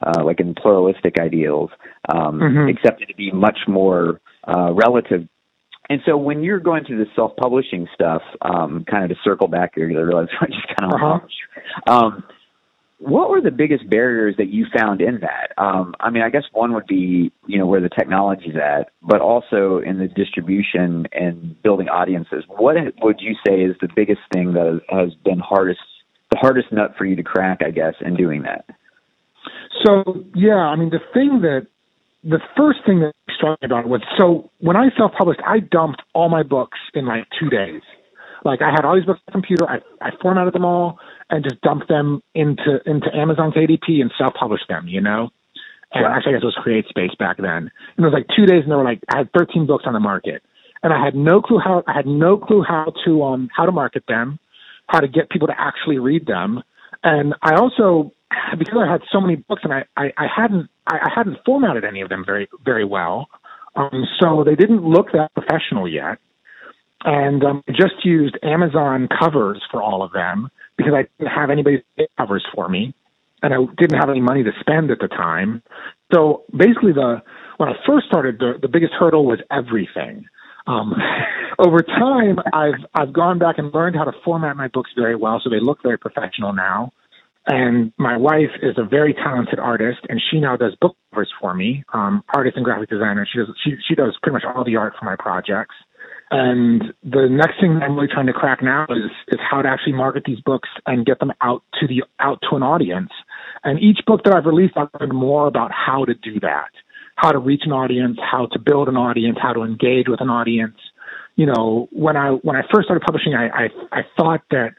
uh, like in pluralistic ideals, um, mm-hmm. accepted to be much more uh, relative. And so when you're going through the self-publishing stuff, um, kind of to circle back here, because I realize I just kind of uh-huh. um, what were the biggest barriers that you found in that? Um, I mean, I guess one would be, you know, where the technology's at, but also in the distribution and building audiences. What would you say is the biggest thing that has been hardest, hardest nut for you to crack, I guess, in doing that? So yeah, I mean the thing that the first thing that struck me about it was so when I self published, I dumped all my books in like two days. Like I had all these books on the computer, I, I formatted them all and just dumped them into into Amazon's KDP and self published them, you know? And right. actually I guess it was CreateSpace back then. And it was like two days and they were like I had thirteen books on the market. And I had no clue how I had no clue how to um how to market them, how to get people to actually read them. And I also because I had so many books and I, I, I hadn't I, I hadn't formatted any of them very very well. Um, so they didn't look that professional yet. And um, I just used Amazon covers for all of them because I didn't have anybody covers for me, and I didn't have any money to spend at the time. So basically, the when I first started, the, the biggest hurdle was everything. Um, over time, I've I've gone back and learned how to format my books very well, so they look very professional now. And my wife is a very talented artist, and she now does book covers for me. Um, artist and graphic designer. She does she she does pretty much all the art for my projects. And the next thing I'm really trying to crack now is is how to actually market these books and get them out to the out to an audience. And each book that I've released, I've learned more about how to do that, how to reach an audience, how to build an audience, how to engage with an audience. You know, when I when I first started publishing, I I, I thought that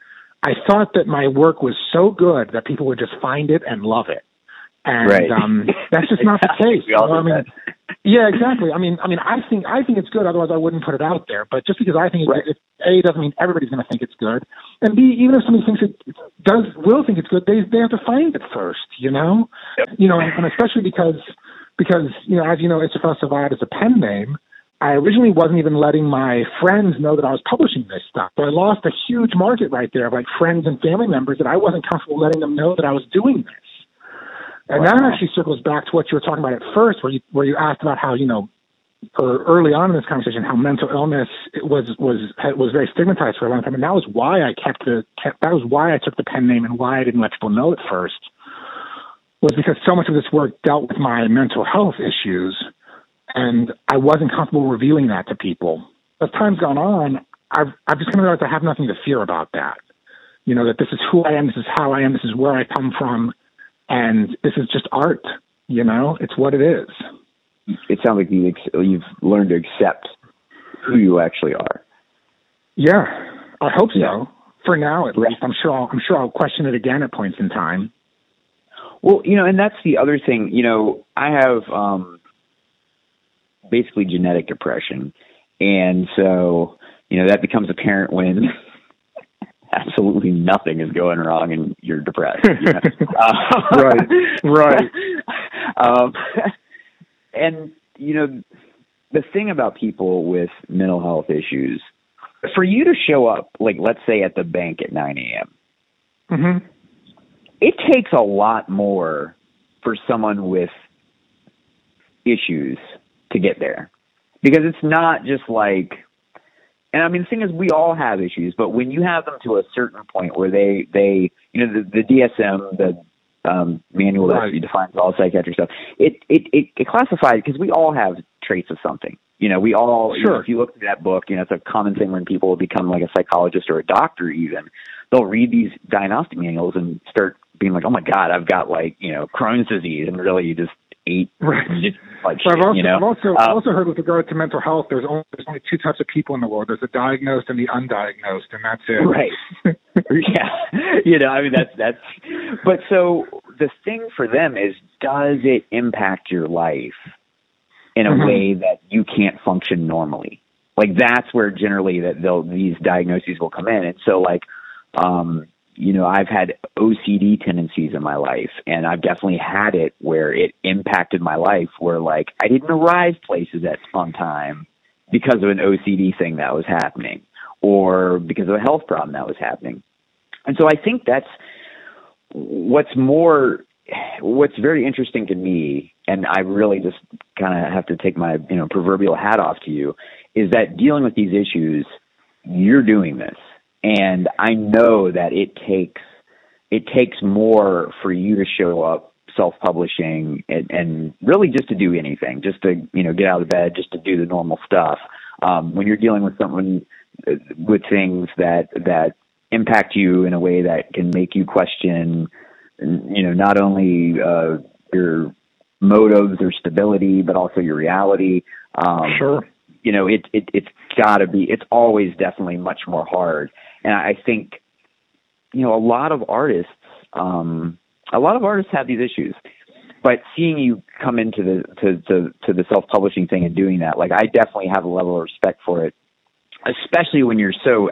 I thought that my work was so good that people would just find it and love it. And right. um, that's just not the case. you know, I mean, that. yeah, exactly. I mean, I mean, I think I think it's good. Otherwise, I wouldn't put it out there. But just because I think Right. it's, it, a doesn't mean everybody's going to think it's good. And b, even if somebody thinks it does, will think it's good, they they have to find it first. You know, you know, and, and especially because because you know, as you know, Israfel Sivad is a pen name. I originally wasn't even letting my friends know that I was publishing this stuff. So I lost a huge market right there of like friends and family members that I wasn't comfortable letting them know that I was doing this. And that actually circles back to what you were talking about at first, where you where you asked about how you know, or early on in this conversation, how mental illness was was was very stigmatized for a long time, and that was why I kept the kept, that was why I took the pen name and why I didn't let people know at first, was because so much of this work dealt with my mental health issues, and I wasn't comfortable revealing that to people. As time's gone on, I've I've just kind of realized I have nothing to fear about that. You know that this is who I am, this is how I am, this is where I come from, and this is just art. You know, it's what it is. It sounds like you ex- you've learned to accept who you actually are. Yeah, I hope so. Yeah. For now, at least, I'm sure. I'll, I'm sure I'll question it again at points in time. Well, you know, and that's the other thing. You know, I have um, basically genetic depression, and so you know that becomes apparent when absolutely nothing is going wrong and you're depressed. You know? Uh, Right, right. um, and you know, the thing about people with mental health issues, for you to show up, like let's say at the bank at 9 a.m hmm it takes a lot more for someone with issues to get there because it's not just like and i mean the thing is we all have issues but when you have them to a certain point where they they you know the, the dsm the um manual Right. that defines all psychiatric stuff it it it, it classifies because we all have traits of something you know we all you know, Sure. if you look through that book you know it's a common thing when people become like a psychologist or a doctor even they'll read these diagnostic manuals and start being like, oh my god, I've got like you know Crohn's disease, and really you just eat Right. like shit, I've also, you know. I've also, Uh, I've also heard with regard to mental health, there's only there's only two types of people in the world. There's the diagnosed and the undiagnosed, and that's it. right. yeah, you know, I mean that's that's. But so the thing for them is, does it impact your life in a Mhm. way that you can't function normally? Like that's where generally that they'll these diagnoses will come in, and so like, um, you know, I've had OCD tendencies in my life, and I've definitely had it where it impacted my life, where like I didn't arrive places at on time because of an OCD thing that was happening, or because of a health problem that was happening. And so I think that's what's more what's very interesting to me and I really just kind of have to take my you know proverbial hat off to you is that dealing with these issues you're doing this and I know that it takes it takes more for you to show up self-publishing and, and really just to do anything just to you know get out of bed just to do the normal stuff um, when you're dealing with someone uh, with things that that impact you in a way that can make you question you know not only uh, your motives or stability but also your reality um, Sure. you know it, it it's got to be it's always definitely much more hard and i think you know a lot of artists um a lot of artists have these issues but seeing you come into the to to, to the self publishing thing and doing that like i definitely have a level of respect for it especially when you're so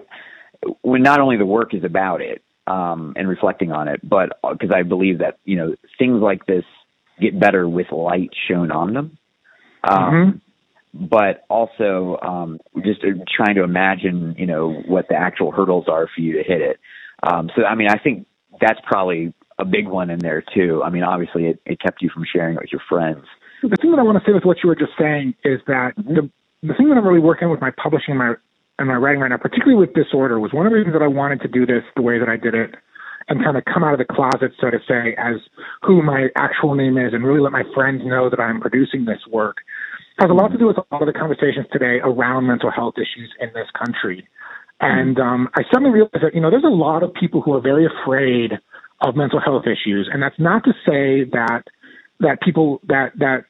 when not only the work is about it um and reflecting on it but because i believe that you know things like this get better with light shown on them um Mhm. But also um, just uh, trying to imagine, you know, what the actual hurdles are for you to hit it. Um, so, I mean, I think that's probably a big one in there too. I mean, obviously, it, it kept you from sharing it with your friends. The thing that I want to say with what you were just saying is that the the thing that I'm really working on with my publishing and my and my writing right now, particularly with disorder, was one of the reasons that I wanted to do this the way that I did it and kind of come out of the closet, so to say, as who my actual name is and really let my friends know that I'm producing this work has a lot to do with a lot of the conversations today around mental health issues in this country. And um, I suddenly realized that, you know, there's a lot of people who are very afraid of mental health issues. And that's not to say that that people that that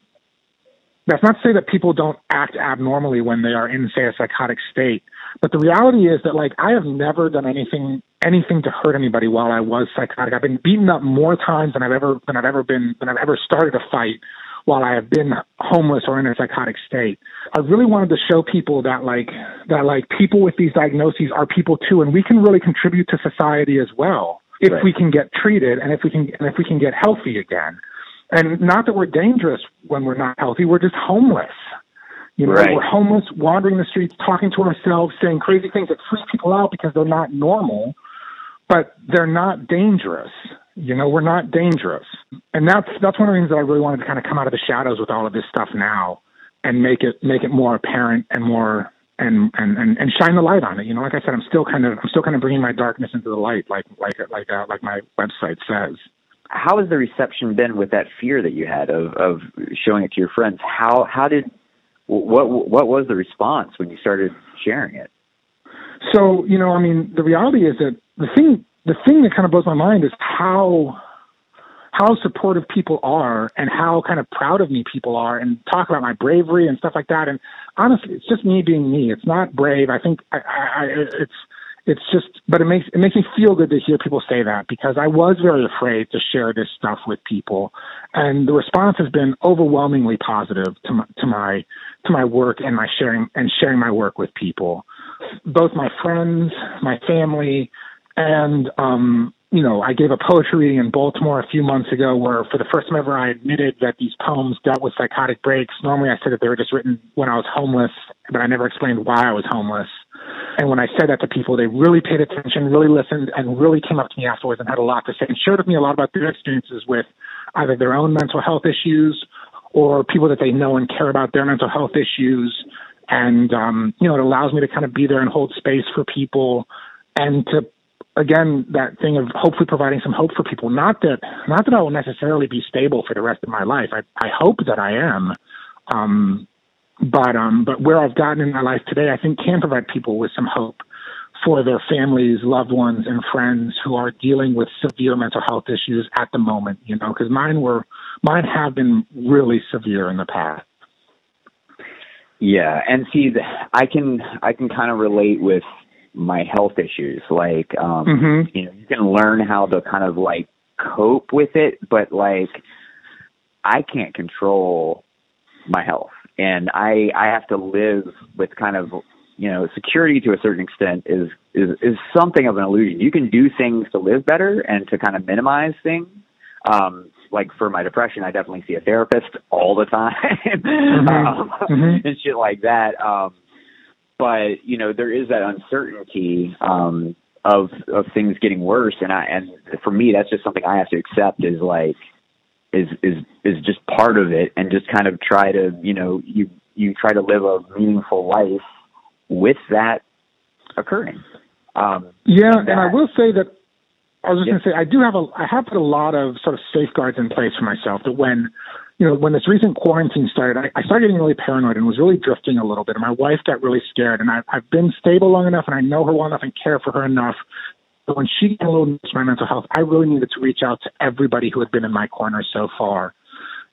that's not to say that people don't act abnormally when they are in, say, a psychotic state. But the reality is that, like, I have never done anything anything to hurt anybody while I was psychotic. I've been beaten up more times than I've ever than I've ever been than I've ever started a fight while I have been homeless or in a psychotic state. I really wanted to show people that like that like people with these diagnoses are people too, and we can really contribute to society as well if right. we can get treated and if we can and if we can get healthy again. And not that we're dangerous when we're not healthy, we're just homeless. You know, right. we're homeless, wandering the streets, talking to ourselves, saying crazy things that freak people out because they're not normal, but they're not dangerous. You know, we're not dangerous. And that's that's one of the things that I really wanted to kind of come out of the shadows with all of this stuff now and make it make it more apparent and more and and and, and shine the light on it. You know, like I said, I'm still kind of I'm still kind of bringing my darkness into the light, like like like uh, like my website says how has the reception been with that fear that you had of of showing it to your friends? How how did what what was the response when you started sharing it? So you know, I mean, the reality is that the thing the thing that kind of blows my mind is how how supportive people are and how kind of proud of me people are and talk about my bravery and stuff like that. And honestly, it's just me being me. It's not brave. I think I, I, it's it's just, but it makes it makes me feel good to hear people say that because I was very afraid to share this stuff with people, and the response has been overwhelmingly positive to my to my to my work and my sharing and sharing my work with people, both my friends, my family, and um, you know, I gave a poetry reading in Baltimore a few months ago where for the first time ever I admitted that these poems dealt with psychotic breaks. Normally I said that they were just written when I was homeless, but I never explained why I was homeless. And when I said that to people, they really paid attention, really listened, and really came up to me afterwards and had a lot to say and shared with me a lot about their experiences with either their own mental health issues or people that they know and care about their mental health issues. And, um, you know, it allows me to kind of be there and hold space for people and to, again, that thing of hopefully providing some hope for people. Not that, not that I will necessarily be stable for the rest of my life. I, I hope that I am. Um, but um, but where I've gotten in my life today, I think can provide people with some hope for their families, loved ones, and friends who are dealing with severe mental health issues at the moment. You know, because mine were mine have been really severe in the past. Yeah, and see, I can I can kind of relate with my health issues. Like, um, mm-hmm. you know, you can learn how to kind of like cope with it, but like, I can't control my health and I I have to live with kind of you know security to a certain extent is is is something of an illusion. You can do things to live better and to kind of minimize things. Um, like for my depression, I definitely see a therapist all the time mm-hmm. um, mm-hmm. and shit like that. Um, but you know there is that uncertainty um, of of things getting worse, and I and for me that's just something I have to accept. Is like is is is just part of it and just kind of try to you know you you try to live a meaningful life with that occurring um yeah that, and i will say that i was just yeah. going to say i do have a i have put a lot of sort of safeguards in place for myself that when you know when this recent quarantine started i, I started getting really paranoid and was really drifting a little bit and my wife got really scared and I, i've been stable long enough and i know her well enough and care for her enough but when she got a little into my mental health, I really needed to reach out to everybody who had been in my corner so far.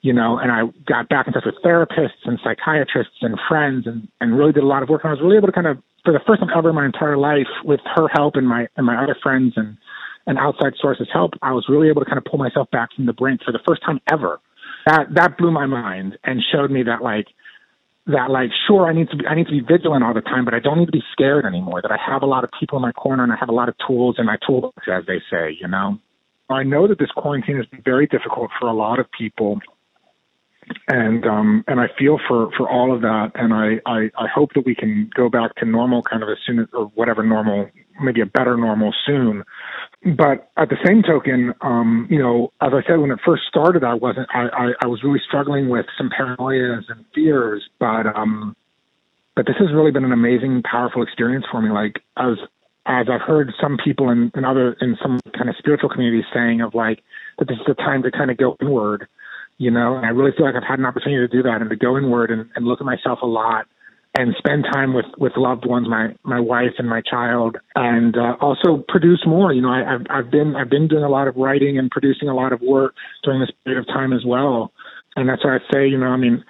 You know, and I got back in touch with therapists and psychiatrists and friends and, and really did a lot of work. And I was really able to kind of, for the first time ever in my entire life, with her help and my and my other friends and and outside sources' help, I was really able to kind of pull myself back from the brink for the first time ever. That that blew my mind and showed me that like that like sure I need to be I need to be vigilant all the time, but I don't need to be scared anymore. That I have a lot of people in my corner and I have a lot of tools in my toolbox, as they say, you know. I know that this quarantine has been very difficult for a lot of people and um and I feel for for all of that and I, I I hope that we can go back to normal kind of as soon as or whatever normal maybe a better normal soon but at the same token um you know as I said when it first started I wasn't I I, I was really struggling with some paranoias and fears but um but this has really been an amazing powerful experience for me. Like as as I've heard some people in, in other in some kind of spiritual communities saying of like that this is the time to kind of go inward you know, and I really feel like I've had an opportunity to do that and to go inward and, and look at myself a lot and spend time with with loved ones, my my wife and my child, and uh, also produce more. You know, I, I've I've been I've been doing a lot of writing and producing a lot of work during this period of time as well, and that's why I say, you know, I mean,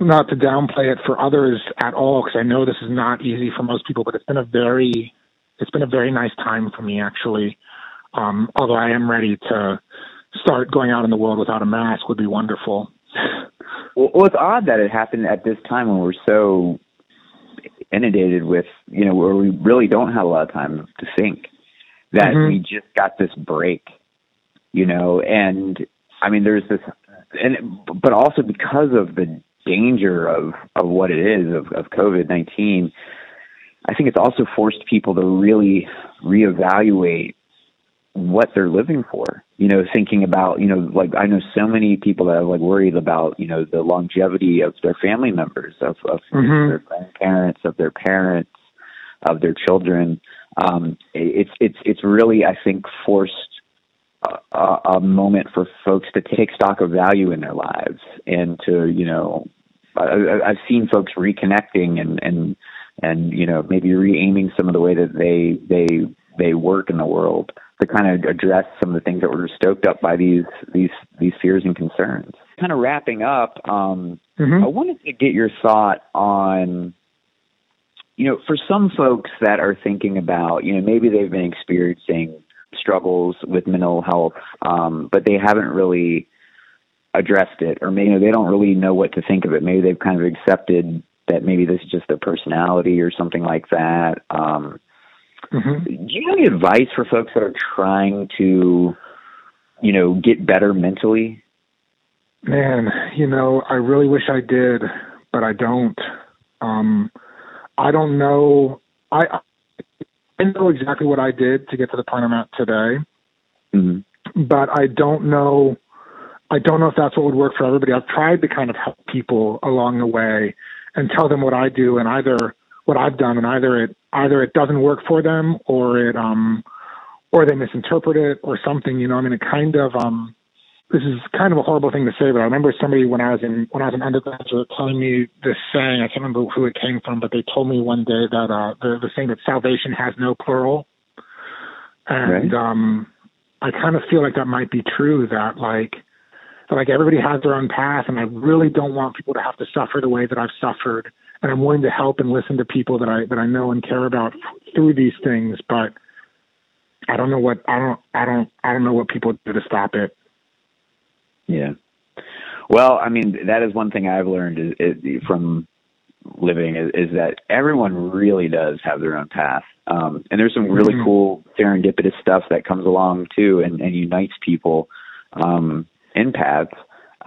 not to downplay it for others at all, because I know this is not easy for most people, but it's been a very, it's been a very nice time for me actually. Um, although I am ready to start going out in the world without a mask would be wonderful. Well, well, it's odd that it happened at this time when we're so inundated with, you know, where we really don't have a lot of time to think. That mm-hmm. we just got this break, you know, and I mean, there's this, and but also because of the danger of of what it is of, of COVID nineteen, I think it's also forced people to really reevaluate what they're living for. You know, thinking about, you know, like I know so many people that are like worried about, you know, the longevity of their family members, of, of mm-hmm. their grandparents, of their parents, of their children. Um, it's it's it's really, I think, forced a, a moment for folks to take stock of value in their lives and to, you know, I, I've seen folks reconnecting and and and you know maybe re-aiming some of the way that they they they work in the world to kind of address some of the things that were stoked up by these these these fears and concerns. Kind of wrapping up, um, mm-hmm. I wanted to get your thought on, you know, for some folks that are thinking about, you know, maybe they've been experiencing struggles with mental health, um, but they haven't really addressed it, or maybe you know, they don't really know what to think of it. Maybe they've kind of accepted that maybe this is just their personality or something like that. Um, Mm-hmm. Do you have any advice for folks that are trying to, you know, get better mentally? Man, you know, I really wish I did, but I don't. Um, I don't know. I I know exactly what I did to get to the point I'm at today, mm-hmm. but I don't know. I don't know if that's what would work for everybody. I've tried to kind of help people along the way and tell them what I do, and either what I've done, and either it either it doesn't work for them, or it um, or they misinterpret it, or something. You know, I mean, it kind of um, this is kind of a horrible thing to say, but I remember somebody when I was in when I was an undergraduate telling me this saying. I can't remember who it came from, but they told me one day that uh, the the saying that salvation has no plural, and right. um, I kind of feel like that might be true. That like that like everybody has their own path, and I really don't want people to have to suffer the way that I've suffered and I'm willing to help and listen to people that I that I know and care about through these things. But I don't know what I don't I don't I don't know what people do to stop it. Yeah. Well, I mean, that is one thing I've learned is, is from living is, is, that everyone really does have their own path. Um, and there's some really mm-hmm. cool serendipitous stuff that comes along too and, and unites people um, in paths.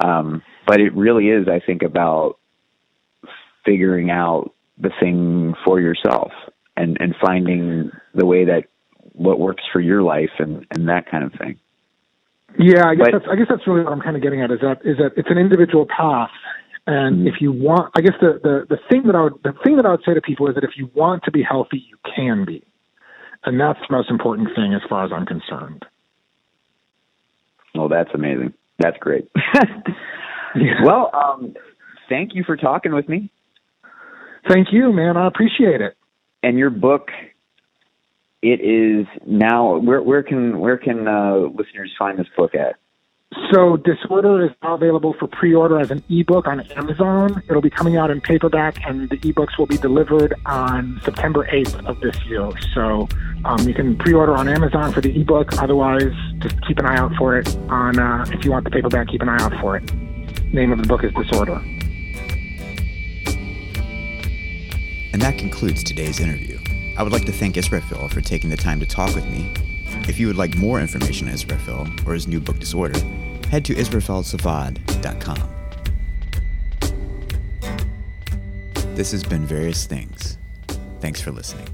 Um, but it really is, I think, about figuring out the thing for yourself and and finding the way that what works for your life and and that kind of thing. Yeah, I guess but, that's I guess that's really what I'm kind of getting at is that is that it's an individual path, and mm-hmm. if you want, I guess the, the the thing that I would the thing that I would say to people is that if you want to be healthy, you can be, and that's the most important thing as far as I'm concerned. Well, that's amazing. That's great. yeah. Well, um, thank you for talking with me. Thank you, man. I appreciate it. And your book, it is now. Where where can where can uh, listeners find this book at? So Disorder is now available for pre-order as an ebook on Amazon. It'll be coming out in paperback, and the ebooks will be delivered on September 8th of this year. So um, you can pre-order on Amazon for the ebook. Otherwise, just keep an eye out for it. On uh, if you want the paperback, keep an eye out for it. Name of the book is Disorder. And that concludes today's interview. I would like to thank Israfel for taking the time to talk with me. If you would like more information on Israfel or his new book Disorder, head to israfelsivad.com. This has been Various Things. Thanks for listening.